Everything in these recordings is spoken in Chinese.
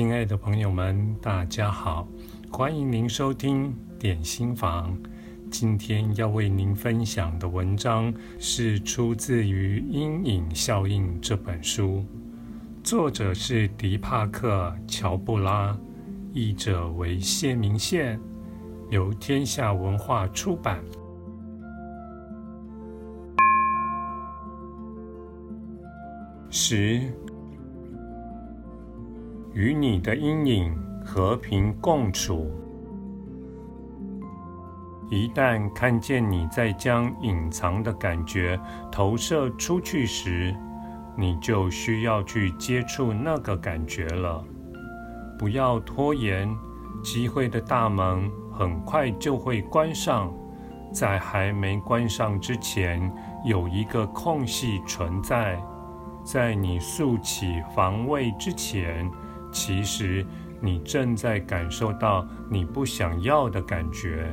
亲爱的朋友们，大家好，欢迎您收听点心房。今天要为您分享的文章是出自于《阴影效应》这本书，作者是迪帕克·乔布拉，译者为谢明宪，由天下文化出版。十，与你的阴影和平共处。一旦看见你在将隐藏的感觉投射出去时，你就需要去接触那个感觉了。不要拖延，机会的大门很快就会关上。在还没关上之前，有一个空隙存在。在你竖起防卫之前，其实你正在感受到你不想要的感觉。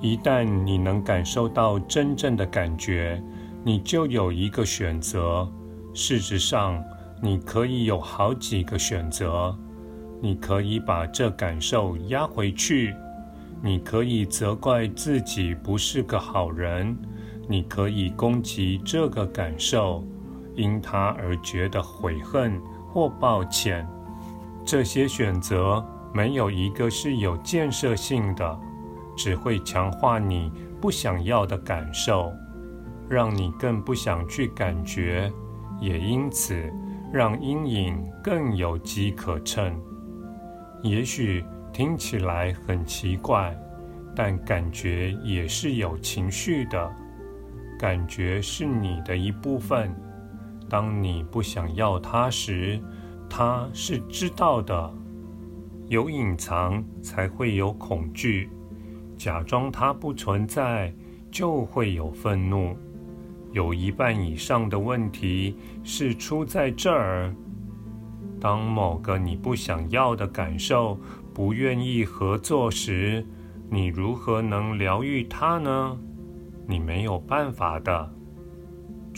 一旦你能感受到真正的感觉，你就有一个选择。事实上，你可以有好几个选择。你可以把这感受压回去，你可以责怪自己不是个好人，你可以攻击这个感受。因他而觉得悔恨或抱歉，这些选择没有一个是有建设性的，只会强化你不想要的感受，让你更不想去感觉，也因此让阴影更有机可乘。也许听起来很奇怪，但感觉也是有情绪的，感觉是你的一部分。当你不想要它时，它是知道的。有隐藏才会有恐惧，假装它不存在就会有愤怒。有一半以上的问题是出在这儿。当某个你不想要的感受不愿意合作时，你如何能疗愈它呢？你没有办法的。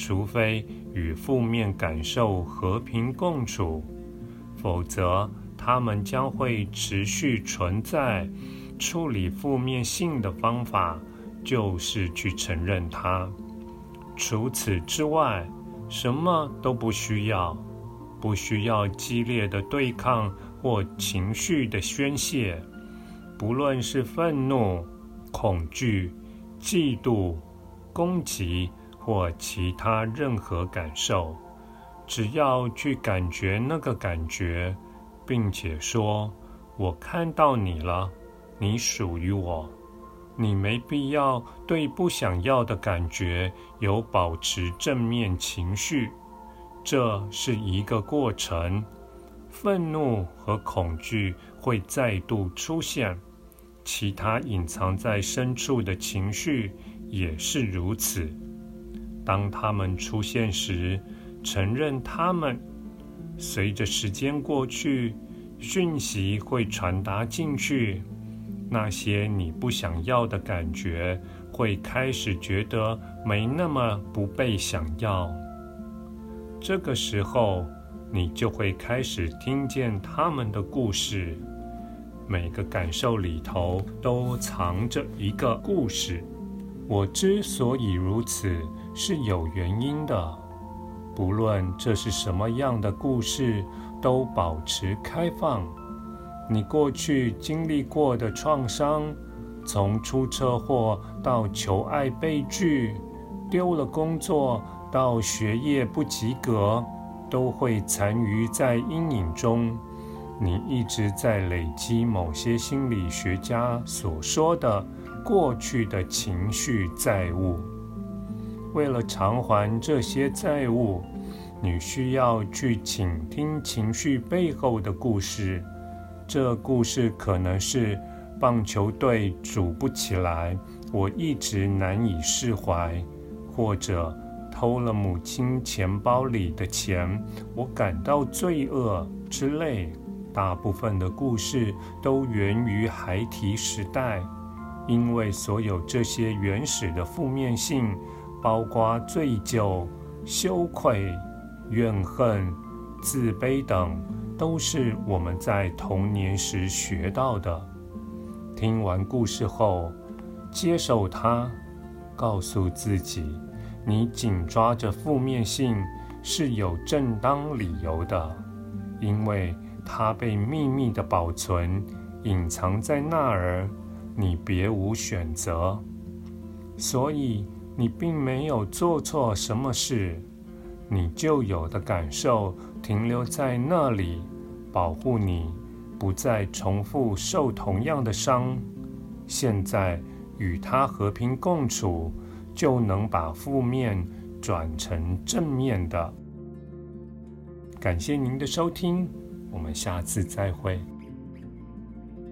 除非与负面感受和平共处，否则它们将会持续存在。处理负面性的方法就是去承认它。除此之外，什么都不需要。不需要激烈的对抗或情绪的宣泄，不论是愤怒、恐惧、嫉妒、攻击。或其他任何感受，只要去感觉那个感觉，并且说：“我看到你了，你属于我。”你没必要对不想要的感觉有保持正面情绪，这是一个过程。愤怒和恐惧会再度出现，其他隐藏在深处的情绪也是如此。当他们出现时，承认他们。随着时间过去，讯息会传达进去。那些你不想要的感觉，会开始觉得没那么不被想要。这个时候，你就会开始听见他们的故事。每个感受里头都藏着一个故事。我之所以如此。是有原因的，不论这是什么样的故事，都保持开放。你过去经历过的创伤，从出车祸到求爱被拒，丢了工作到学业不及格，都会残余在阴影中。你一直在累积某些心理学家所说的过去的情绪债务。为了偿还这些债务，你需要去倾听情绪背后的故事。这故事可能是棒球队组不起来，我一直难以释怀；或者偷了母亲钱包里的钱，我感到罪恶之类。大部分的故事都源于孩提时代，因为所有这些原始的负面性。包括罪疚、羞愧、怨恨、自卑等，都是我们在童年时学到的。听完故事后，接受它，告诉自己，你紧抓着负面性是有正当理由的，因为它被秘密地保存，隐藏在那儿，你别无选择。所以你并没有做错什么事，你旧有的感受停留在那里，保护你不再重复受同样的伤。现在与它和平共处，就能把负面转成正面的。感谢您的收听，我们下次再会。